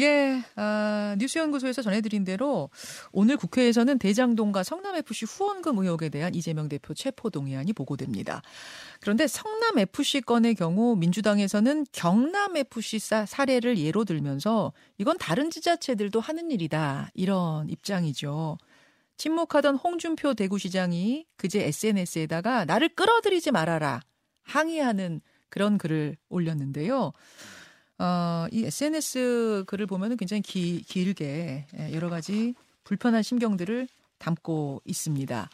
예, 아, 뉴스연구소에서 전해드린 대로 오늘 국회에서는 대장동과 성남FC 후원금 의혹에 대한 이재명 대표 체포동의안이 보고됩니다. 그런데 성남FC 건의 경우 민주당에서는 경남FC 사례를 예로 들면서 이건 다른 지자체들도 하는 일이다. 이런 입장이죠. 침묵하던 홍준표 대구시장이 그제 SNS에다가 나를 끌어들이지 말아라. 항의하는 그런 글을 올렸는데요. 어, 이 SNS 글을 보면 굉장히 기, 길게 예, 여러 가지 불편한 심경들을 담고 있습니다.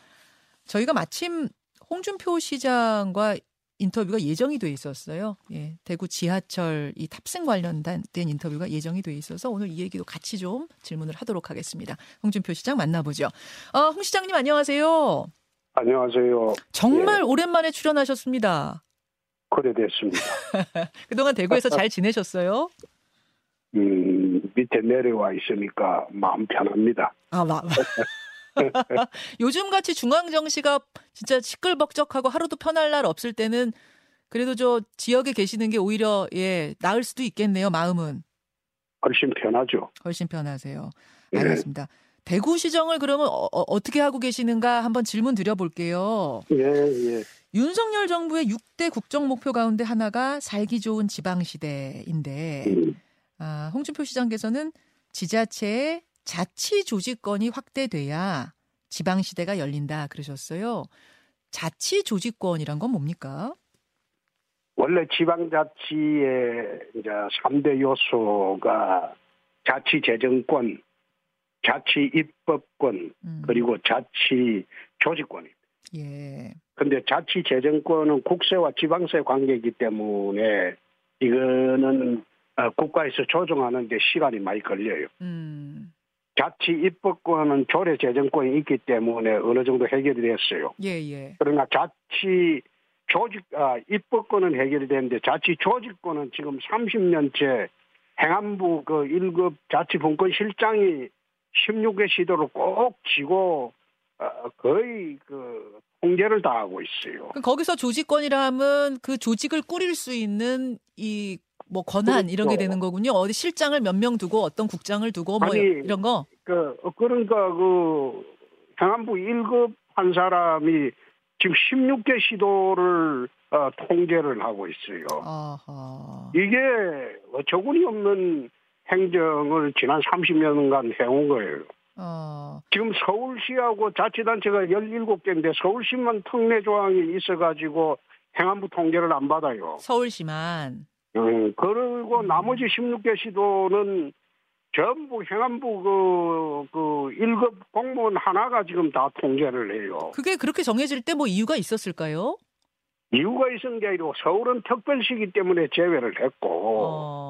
저희가 마침 홍준표 시장과 인터뷰가 예정이 돼 있었어요. 예, 대구 지하철 이 탑승 관련된 인터뷰가 예정이 돼 있어서 오늘 이 얘기도 같이 좀 질문을 하도록 하겠습니다. 홍준표 시장 만나보죠. 어, 홍 시장님 안녕하세요. 안녕하세요. 정말 예. 오랜만에 출연하셨습니다. 그래됐습니다. 그동안 대구에서 잘 지내셨어요? 음, 밑에 내려와 있으니까 마음 편합니다. 아, 마, 요즘 같이 중앙정시가 진짜 시끌벅적하고 하루도 편할 날 없을 때는 그래도 저 지역에 계시는 게 오히려 예 나을 수도 있겠네요. 마음은 훨씬 편하죠. 훨씬 편하세요. 네. 알겠습니다. 대구시정을 그러면 어, 어 떻게 하고 계시는가 한번 질문 드려볼게요. 예, 예. 윤석열 정부의 6대 국정 목표 가운데 하나가 살기 좋은 지방시대인데, 음. 아, 홍준표 시장께서는 지자체의 자치 조직권이 확대돼야 지방시대가 열린다 그러셨어요. 자치 조직권이란 건 뭡니까? 원래 지방자치의 이제 3대 요소가 자치재정권, 자치입법권, 음. 그리고 자치조직권입니다. 예. 근데 자치 재정권은 국세와 지방세 관계이기 때문에 이거는 어, 국가에서 조정하는데 시간이 많이 걸려요. 음. 자치 입법권은 조례 재정권이 있기 때문에 어느 정도 해결이 됐어요. 예, 예. 그러나 자치 조직 아 입법권은 해결이 됐는데 자치 조직권은 지금 30년째 행안부 그 1급 자치분권 실장이 16개 시도를 꼭 지고 어, 거의 그 통제를 다하고 있어요. 거기서 조직권이라 하면 그 조직을 꾸릴 수 있는 이 뭐 권한 그렇죠. 이런 게 되는 거군요. 어디 실장을 몇 명 두고 어떤 국장을 두고 뭐 아니, 이런 거. 그 그러니까 그 행안부 1급 한 사람이 지금 16개 시도를 어, 통제를 하고 있어요. 아하. 이게 어처구니 없는 행정을 지난 30년간 해온 거예요. 어. 지금 서울시하고 자치단체가 17개인데 서울시만 특례 조항이 있어가지고 행안부 통제를 안 받아요. 서울시만. 음, 그리고 나머지 16개 시도는 전부 행안부 그, 그 1급 공무원 하나가 지금 다 통제를 해요. 그게 그렇게 정해질 때 뭐 이유가 있었을까요? 이유가 있은 게 아니고 서울은 특별시기 때문에 제외를 했고, 어.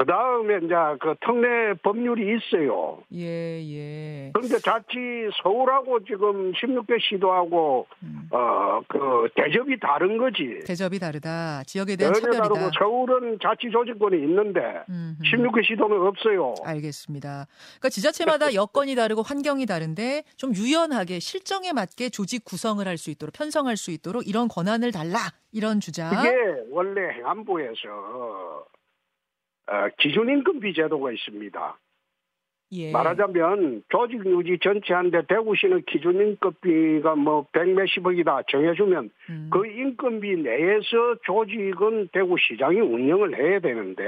그 다음에 이제 그 특례 법률이 있어요. 예, 예. 그런데 자칫 서울하고 지금 16개 시도하고, 음. 어, 그 대접이 다른 거지. 대접이 다르다. 지역에 대한 차별이다. 다르고 서울은 자치 조직권이 있는데, 음흠. 16개 시도는 없어요. 알겠습니다. 그러니까 지자체마다 여건이 다르고 환경이 다른데, 좀 유연하게 실정에 맞게 조직 구성을 할 수 있도록, 편성할 수 있도록 이런 권한을 달라. 이런 주장. 이게 원래 행안부에서 어, 기준임금비 제도가 있습니다. 예. 말하자면 조직 유지 전체한데 대구시는 기준임금비가 뭐 백몇십억이다 정해주면 음. 그 임금비 내에서 조직은 대구시장이 운영을 해야 되는데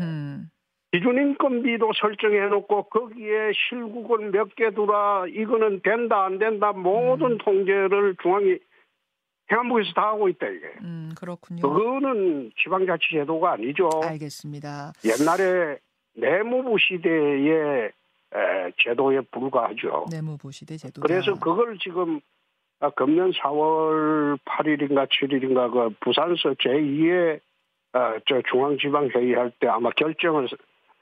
음. 기준임금비도 설정해놓고 거기에 실국을 몇 개 두라 이거는 된다 안 된다 모든 음. 통제를 중앙이 행안부에서 다 하고 있다 이게. 음 그렇군요. 그거는 지방자치제도가 아니죠. 알겠습니다. 옛날에 내무부 시대의 에, 제도에 불과하죠. 내무부 시대 제도. 그래서 그걸 지금 아, 금년 4월 8일인가 7일인가 그 부산서 제2의 어, 저 중앙지방회의 할 때 아마 결정을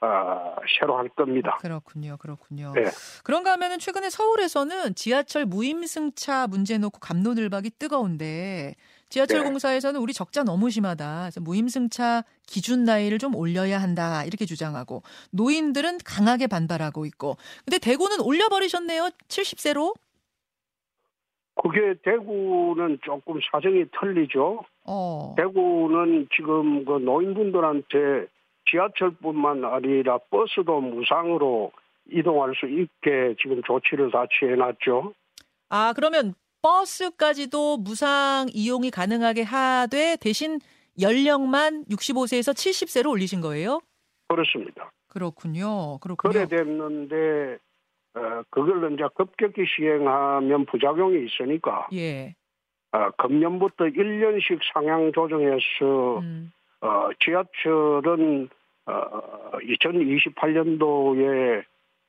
어, 새로 할 겁니다. 그렇군요, 그렇군요. 네. 그런가 하면은 최근에 서울에서는 지하철 무임승차 문제 놓고 감론을박이 뜨거운데 지하철 네. 공사에서는 우리 적자 너무 심하다. 그래서 무임승차 기준 나이를 좀 올려야 한다 이렇게 주장하고 노인들은 강하게 반발하고 있고. 근데 대구는 올려버리셨네요. 70세로. 그게 대구는 조금 사정이 틀리죠. 어. 대구는 지금 그 노인분들한테 지하철뿐만 아니라 버스도 무상으로 이동할 수 있게 지금 조치를 다 취해놨죠. 아 그러면 버스까지도 무상 이용이 가능하게 하되 대신 연령만 65세에서 70세로 올리신 거예요? 그렇습니다. 그렇군요. 그렇군요. 그래 됐는데 어, 그걸 이제 급격히 시행하면 부작용이 있으니까 예. 어, 금년부터 1년씩 상향 조정해서 음. 어, 지하철은 어, 2028년도에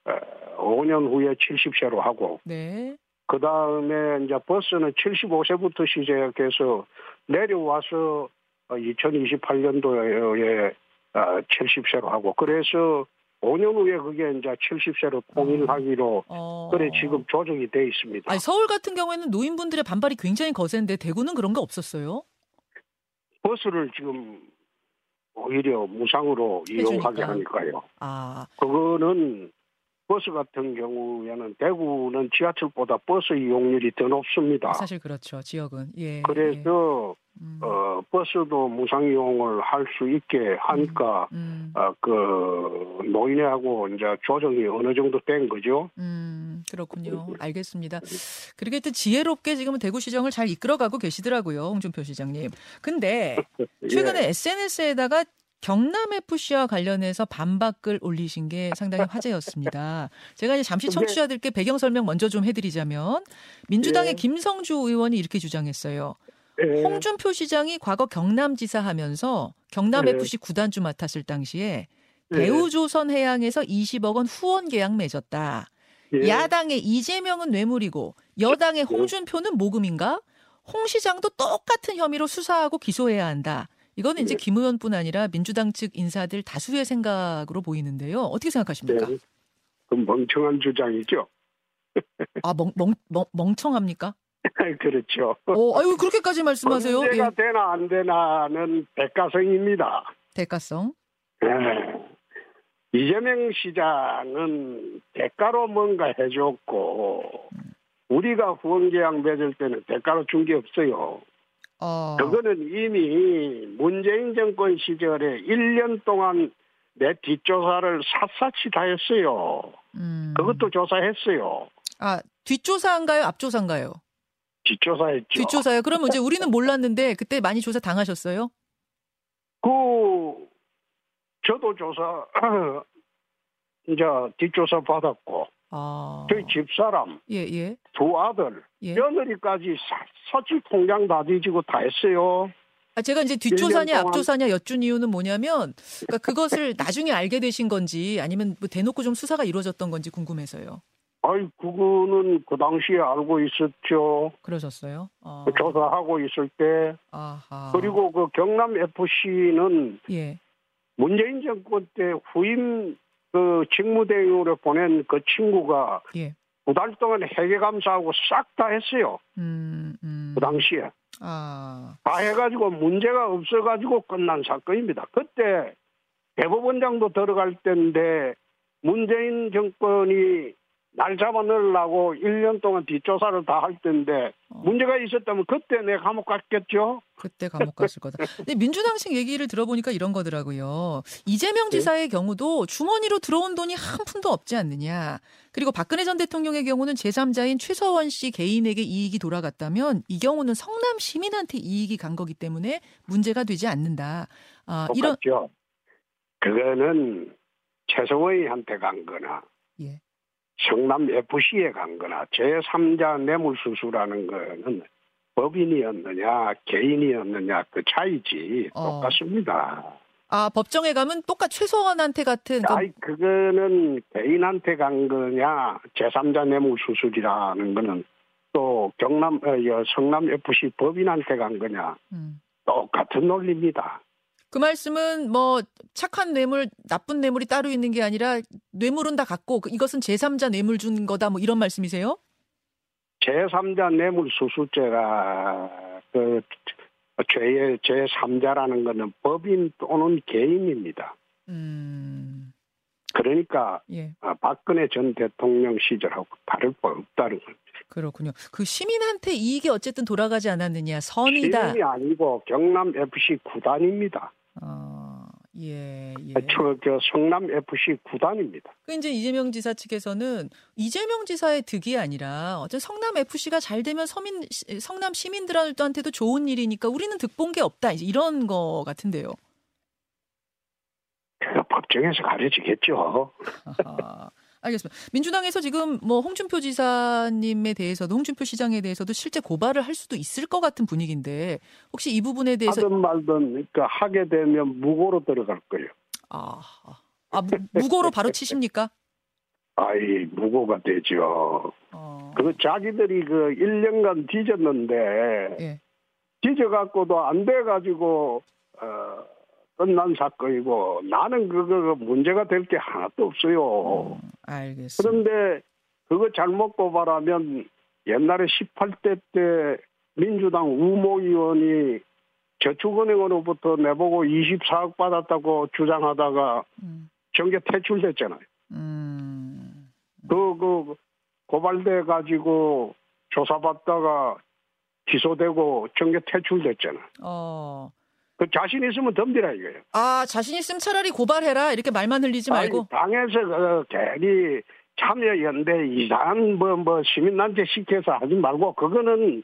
어, 5년 후에 70세로 하고 네. 그 다음에 이제 버스는 75세부터 시작해서 내려와서 2028년도에 70세로 하고 그래서 5년 후에 그게 이제 70세로 통일하기로 어. 그래 지금 조정이 돼 있습니다. 아니, 서울 같은 경우에는 노인분들의 반발이 굉장히 거센데 대구는 그런 거 없었어요? 버스를 지금 오히려 무상으로 해주니까. 이용하게 하니까요. 아. 그거는 버스 같은 경우에는 대구는 지하철보다 버스 이용률이 더 높습니다. 사실 그렇죠. 지역은. 예. 그래서 예. 음. 어, 버스도 무상 이용을 할 수 있게 하니까 음. 음. 어, 그 노인회하고 이제 조정이 어느 정도 된 거죠. 음, 그렇군요. 알겠습니다. 그렇게 또 지혜롭게 지금은 대구시정을 잘 이끌어가고 계시더라고요, 홍준표 시장님. 근데 최근에 예. SNS에다가 경남 FC와 관련해서 반박글 올리신 게 상당히 화제였습니다. 제가 이제 잠시 청취자들께 배경 설명 먼저 좀 해드리자면 민주당의 예. 김성주 의원이 이렇게 주장했어요. 예. 홍준표 시장이 과거 경남지사 하면서 경남 FC 예. 구단주 맡았을 당시에 예. 대우조선 해양에서 20억 원 후원 계약 맺었다. 예. 야당의 이재명은 뇌물이고 여당의 예. 홍준표는 모금인가? 홍 시장도 똑같은 혐의로 수사하고 기소해야 한다. 이거는 이제 네. 김 의원뿐 아니라 민주당 측 인사들 다수의 생각으로 보이는데요. 어떻게 생각하십니까? 네. 그 멍청한 주장이죠. 아, 멍, 멍, 멍, 멍청합니까? 그렇죠. 어, 아유, 그렇게까지 말씀하세요? 문제가 예. 되나 안 되나는 대가성입니다. 대가성? 네. 이재명 시장은 대가로 뭔가 해줬고, 우리가 후원계약 맺을 때는 대가로 준 게 없어요. 어. 그거는 이미 문재인 정권 시절에 1년 동안 내 뒷조사를 샅샅이 다 했어요. 음. 그것도 조사했어요. 아, 뒷조사인가요? 앞조사인가요? 뒷조사했죠. 뒷조사요? 그러면 이제 우리는 몰랐는데 그때 많이 조사 당하셨어요? 그, 저도 조사, 이제 뒷조사 받았고, 아. 저희 집사람, 예, 예. 두 아들, 예. 며느리까지 서치 통장 다 뒤지고 다 했어요. 아, 제가 이제 뒷조사냐 앞조사냐 여쭌 이유는 뭐냐면 그러니까 그것을 나중에 알게 되신 건지 아니면 뭐 대놓고 좀 수사가 이루어졌던 건지 궁금해서요. 아이 그거는 그 당시에 알고 있었죠. 그러셨어요? 아. 조사하고 있을 때. 아하. 그리고 그 경남 FC는 예. 문재인 정권 때 후임 그 직무대행으로 보낸 그 친구가 예. 두달 동안 회계 감사하고 싹 다 했어요. 음, 음. 그 당시에. 아. 다 해가지고 문제가 없어가지고 끝난 사건입니다. 그때 대법원장도 들어갈 때인데 문재인 정권이 날 잡아 넣으려고 1년 동안 뒷조사를 다 할 텐데 어. 문제가 있었다면 그때 내 감옥 갔겠죠? 그때 감옥 갔을 거다. 근데 민주당 식 얘기를 들어보니까 이런 거더라고요. 이재명 네. 지사의 네. 경우도 주머니로 들어온 돈이 한 푼도 없지 않느냐. 그리고 박근혜 전 대통령의 경우는 제3자인 최서원 씨 개인에게 이익이 돌아갔다면 이 경우는 성남 시민한테 이익이 간 거기 때문에 문제가 되지 않는다. 아, 이런 그거는 최서원한테 간 거나 예. 성남 FC에 간 거나 제3자 뇌물수수라는 거는 법인이었느냐 개인이었느냐 그 차이지 어. 똑같습니다. 아 법정에 가면 똑같 최소한한테 같은 그... 아이 그거는 개인한테 간 거냐 제3자 뇌물수수이라는 거는 또 경남 어, 성남 FC 법인한테 간 거냐 음. 똑같은 논리입니다. 그 말씀은 뭐 착한 뇌물, 나쁜 뇌물이 따로 있는 게 아니라 뇌물은 다 갖고 그 이것은 제3자 뇌물 준 거다 뭐 이런 말씀이세요? 제3자 뇌물 수수죄가 그 죄의 제3자라는 것은 법인 또는 개인입니다. 음. 그러니까 예. 아, 박근혜 전 대통령 시절하고 다를 바 없다는 거죠. 그렇군요. 그 시민한테 이익이 어쨌든 돌아가지 않았느냐 선이다. 시민이 아니고 경남 FC 구단입니다. 어, 예, 예. 저, 저 성남 FC 구단입니다. 그 이제 이재명 지사 측에서는 이재명 지사의 득이 아니라 어제 성남 FC가 잘 되면 서민 성남 시민들한테도 좋은 일이니까 우리는 득 본 게 없다 이제 이런 거 같은데요. 법정에서 가려지겠죠. 알겠습니다. 민주당에서 지금 뭐 홍준표 지사님에 대해서도 홍준표 시장에 대해서도 실제 고발을 할 수도 있을 것 같은 분위기인데 혹시 이 부분에 대해서 하든 말든 그러니까 하게 되면 무고로 들어갈 거예요. 아, 아 무, 고로 바로 치십니까? 아이 무고가 되죠. 어. 그 자기들이 그 1년간 뒤졌는데 예. 뒤져갖고도 안 돼가지고 어, 끝난 사건이고 나는 그거 문제가 될 게 하나도 없어요. 음, 알겠습니다. 그런데 그거 잘못 고발하면 옛날에 18대 때 민주당 우모 의원이 저축은행으로부터 내보고 24억 받았다고 주장하다가 음. 정계 퇴출됐잖아요. 음. 그, 그, 고발돼 가지고 조사받다가 기소되고 정계 퇴출됐잖아. 어. 그 자신 있으면 덤비라 이거예요. 아 자신 있으면 차라리 고발해라 이렇게 말만 흘리지 말고. 아니, 당에서 그 괜히 참여연대 이상한 뭐, 뭐 시민단체 시켜서 하지 말고 그거는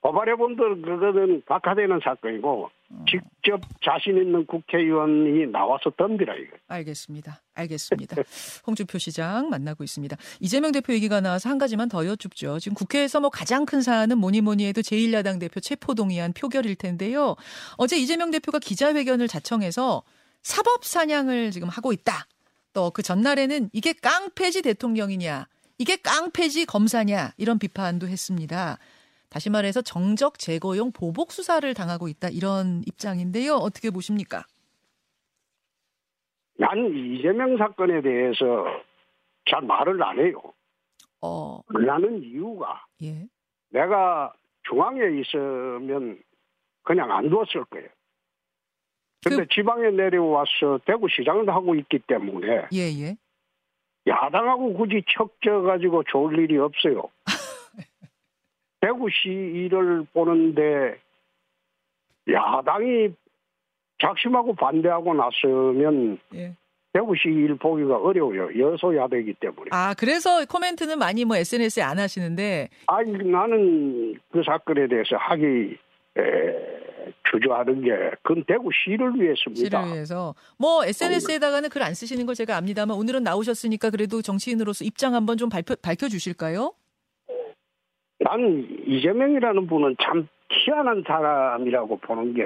고발해본들 그거는 각하되는 사건이고 어. 직접 자신 있는 국회의원이 나와서 덤비라 이거. 알겠습니다. 알겠습니다. 홍준표 시장 만나고 있습니다. 이재명 대표 얘기가 나와서 한 가지만 더 여쭙죠. 지금 국회에서 뭐 가장 큰 사안은 뭐니 뭐니 해도 제1야당 대표 체포동의안 표결일 텐데요. 어제 이재명 대표가 기자회견을 자청해서 사법 사냥을 지금 하고 있다. 또 그 전날에는 이게 깡패지 대통령이냐, 이게 깡패지 검사냐 이런 비판도 했습니다. 다시 말해서 정적 제거용 보복 수사를 당하고 있다 이런 입장인데요. 어떻게 보십니까? 난 이재명 사건에 대해서 잘 말을 안 해요. 어. 나는 이유가 예. 내가 중앙에 있으면 그냥 안 두었을 거예요. 근데 그... 지방에 내려와서 대구시장을 하고 있기 때문에 예, 예. 야당하고 굳이 척져 가지고 좋을 일이 없어요. 대구시 일을 보는데 야당이 작심하고 반대하고 나서면 예. 대구시 일 보기가 어려워요. 여소야대이기 때문에. 아, 그래서 코멘트는 많이 뭐 SNS에 안 하시는데. 아니, 나는 그 사건에 대해서 하기, 에, 주저하는 게, 그건 대구시를 위해서입니다. 시를 위해서. 뭐 SNS에다가는 글 안 쓰시는 걸 제가 압니다만 오늘은 나오셨으니까 그래도 정치인으로서 입장 한번 좀 발표, 밝혀주실까요? 난 이재명이라는 분은 참 희한한 사람이라고 보는 게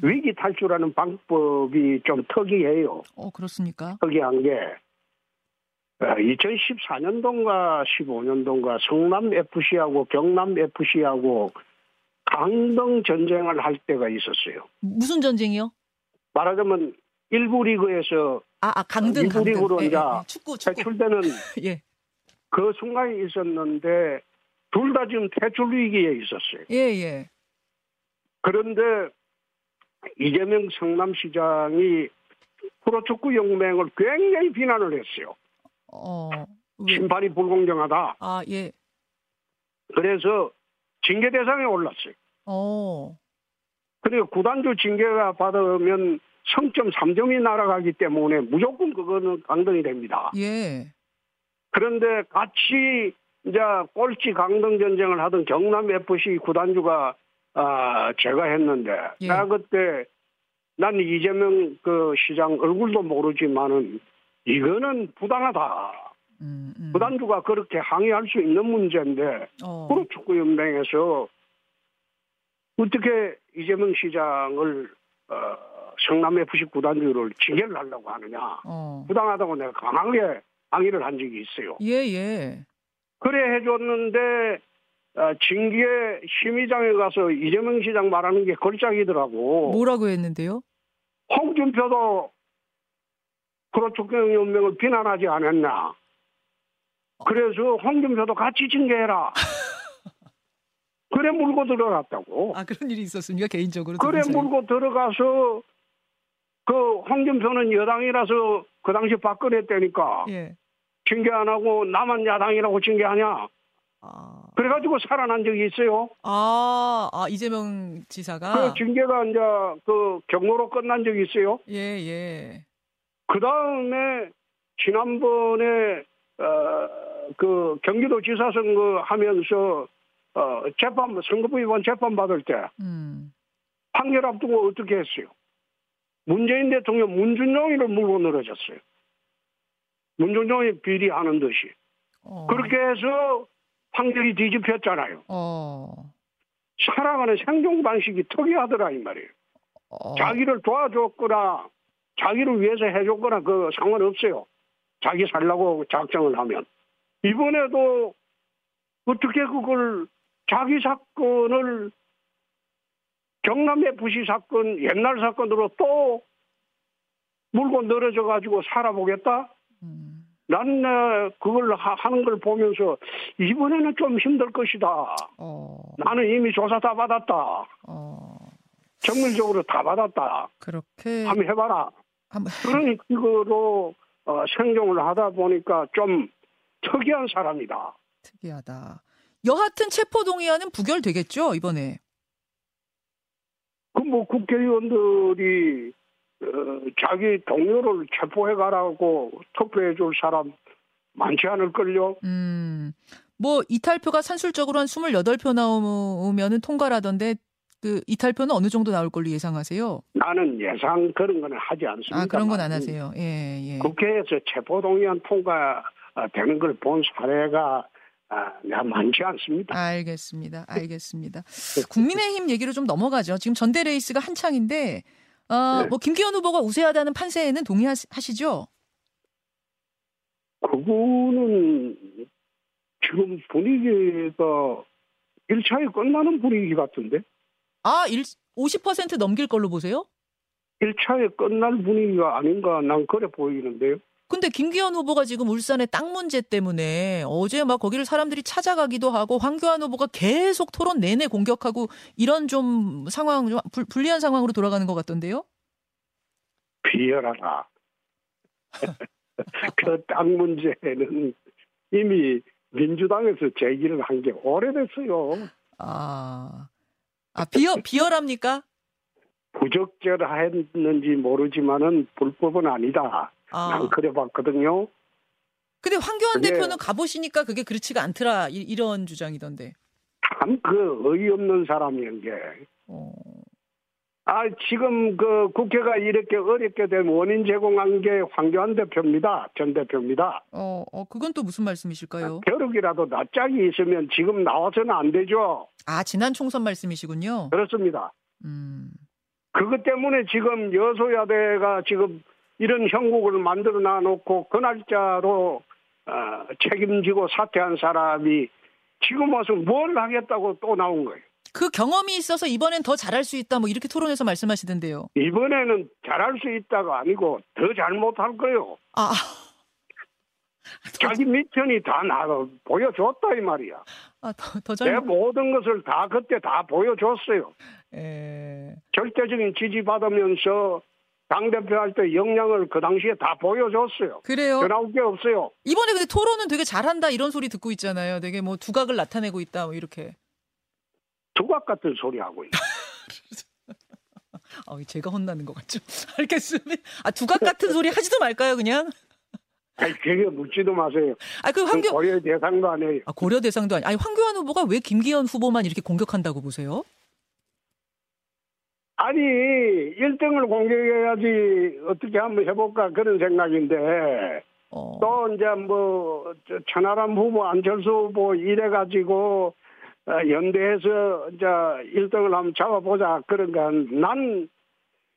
위기 탈출하는 방법이 좀 특이해요. 어, 그렇습니까? 특이한 게 2014년도인가 어, 15년도인가 성남 FC하고 경남 FC하고 강등 전쟁을 할 때가 있었어요. 무슨 전쟁이요? 말하자면 일부 리그에서 아, 아 강등 강등. 리그로 예, 예, 예. 축구, 축구. 퇴출되는 예. 그 순간이 있었는데 둘 다 지금 퇴출 위기에 있었어요. 예, 예. 그런데 이재명 성남시장이 프로축구 연맹을 굉장히 비난을 했어요. 어, 심판이 불공정하다. 아, 예. 그래서 징계 대상에 올랐어요. 어. 그리고 구단주 징계가 받으면 성점 3점이 날아가기 때문에 무조건 그거는 강등이 됩니다. 예. 그런데 같이 이제 꼴찌 강등 전쟁을 하던 경남 FC 구단주가 아 제가 했는데 예. 나 그때 난 이재명 그 시장 얼굴도 모르지만은 이거는 부당하다. 음, 음. 구단주가 그렇게 항의할 수 있는 문제인데 어. 프로축구연맹에서 어떻게 이재명 시장을 어, 성남 FC 구단주를 징계를 하려고 하느냐 어. 부당하다고 내가 강하게 항의를 한 적이 있어요. 예 예. 그래 해줬는데 어, 징계 심의장에 가서 이재명 시장 말하는 게 걸작이더라고. 뭐라고 했는데요? 홍준표도 프로축구연맹을 비난하지 않았나. 그래서 홍준표도 같이 징계해라. 그래 물고 들어갔다고. 아 그런 일이 있었습니까 개인적으로? 그래 물고 들어가서 그 홍준표는 여당이라서 그 당시 박근혜 때니까 예. 징계 안 하고 나만 야당이라고 징계하냐? 아. 그래가지고 살아난 적이 있어요. 아, 아 이재명 지사가 그 징계가 이제 그 경로로 끝난 적이 있어요. 예, 예. 그 다음에 지난번에 어 그 경기도 지사 선거 하면서 어 재판 선거부 위반 재판 받을 때 음. 판결 앞두고 어떻게 했어요? 문재인 대통령 문준용이를 물고 늘어졌어요. 문준용이 비리하는 듯이. 어. 그렇게 해서 판결이 뒤집혔잖아요. 어. 살아가는 생존 방식이 특이하더라 이 말이에요. 어. 자기를 도와줬거나 자기를 위해서 해줬거나 그 상관없어요. 자기 살라고 작정을 하면 이번에도 어떻게 그걸 자기 사건을 경남 FC 사건 옛날 사건으로 또 물고 늘어져 가지고 살아보겠다. 음. 나는 그걸 하는 걸 보면서 이번에는 좀 힘들 것이다. 어. 나는 이미 조사 다 받았다. 어. 정밀적으로 다 받았다. 그렇게 한번 해봐라. 한번... 그런 식으로 어, 생존을 하다 보니까 좀 특이한 사람이다. 특이하다. 여하튼 체포동의안은 부결되겠죠 이번에. 그 뭐 국회의원들이 어, 자기 동료를 체포해 가라고 투표해 줄 사람 많지 않을걸요. 음. 뭐 이탈표가 산술적으로 한 28표 나오면은 통과라던데 그 이탈표는 어느 정도 나올 걸로 예상하세요? 나는 예상 그런 거는 하지 않습니다. 아, 그런 건 안 하세요. 예, 예. 국회에서 체포 동의안 통과 되는 걸 본 사례가 아, 많지 않습니다. 알겠습니다. 알겠습니다. 국민의힘 얘기로 좀 넘어가죠. 지금 전대 레이스가 한창인데 어, 네. 뭐 김기현 후보가 우세하다는 판세에는 동의하시죠? 그거는 지금 분위기가 1차에 끝나는 분위기 같은데? 아, 1, 50% 넘길 걸로 보세요? 1차에 끝날 분위기가 아닌가 난 그래 보이는데요. 근데 김기현 후보가 지금 울산의 땅 문제 때문에 어제 막 거기를 사람들이 찾아가기도 하고 황교안 후보가 계속 토론 내내 공격하고 이런 좀 상황 좀 불, 리한 상황으로 돌아가는 것 같던데요? 비열하다. 그 땅 문제는 이미 민주당에서 제기를 한 게 오래됐어요. 아, 아 비열 비열합니까? 부적절했는지 모르지만은 불법은 아니다. 아. 난 그래 봤거든요. 근데 황교안 대표는 가보시니까 그게 그렇지가 않더라 이, 런 주장이던데. 참 그 어이없는 사람인 게. 어. 아 지금 그 국회가 이렇게 어렵게 된 원인 제공한 게 황교안 대표입니다. 전 대표입니다. 어, 어 그건 또 무슨 말씀이실까요? 벼룩이라도 낯짝이 있으면 지금 나와서는 안 되죠. 아 지난 총선 말씀이시군요. 그렇습니다. 음. 그것 때문에 지금 여소야대가 지금 이런 형국을 만들어 놔놓고 그 날짜로 어, 책임지고 사퇴한 사람이 지금 와서 뭘 하겠다고 또 나온 거예요. 그 경험이 있어서 이번엔 더 잘할 수 있다 뭐 이렇게 토론에서 말씀하시던데요. 이번에는 잘할 수 있다가 아니고 더 잘못할 거예요. 아. 자기 미천이 다 나가 보여줬다 이 말이야. 아, 더, 더 잘... 내 모든 것을 다 그때 다 보여줬어요. 에... 절대적인 지지 받으면서 당대표 할 때 역량을 그 당시에 다 보여줬어요. 그래요? 변화올 게 없어요. 이번에 근데 토론은 되게 잘한다 이런 소리 듣고 있잖아요. 되게 뭐 두각을 나타내고 있다 뭐 이렇게. 두각 같은 소리 하고 있어. 아, 제가 혼나는 것 같죠. 알겠습니다. 아, 두각 같은 소리 하지도 말까요, 그냥? 아니, 그게 묻지도 마세요. 아, 그 황교 고려 대상도 아니에요. 아, 고려 대상도 아니. 아니, 황교안 후보가 왜 김기현 후보만 이렇게 공격한다고 보세요? 아니 1등을 공격해야지 어떻게 한번 해볼까 그런 생각인데 어. 또 이제 뭐 천하람 후보 안철수 후보 이래가지고 어, 연대해서 이제 1등을 한번 잡아보자 그런가 난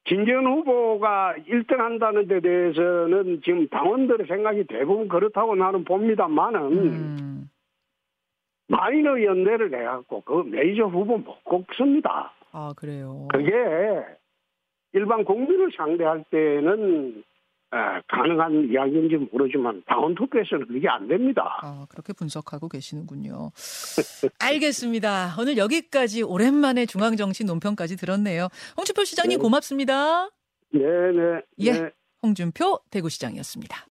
김기현 후보가 1등 한다는 데 대해서는 지금 당원들의 생각이 대부분 그렇다고 나는 봅니다만은 음. 마이너 연대를 해갖고 그 메이저 후보 못 꼽습니다. 아, 그래요. 그게 일반 국민을 상대할 때는 아, 가능한 이야기인지 모르지만 당원 투표에서는 그게 안 됩니다. 아, 그렇게 분석하고 계시는군요. 알겠습니다. 오늘 여기까지 오랜만에 중앙정치 논평까지 들었네요. 홍준표 시장님 네. 고맙습니다. 네네. 네, 예. 네. 홍준표 대구시장이었습니다.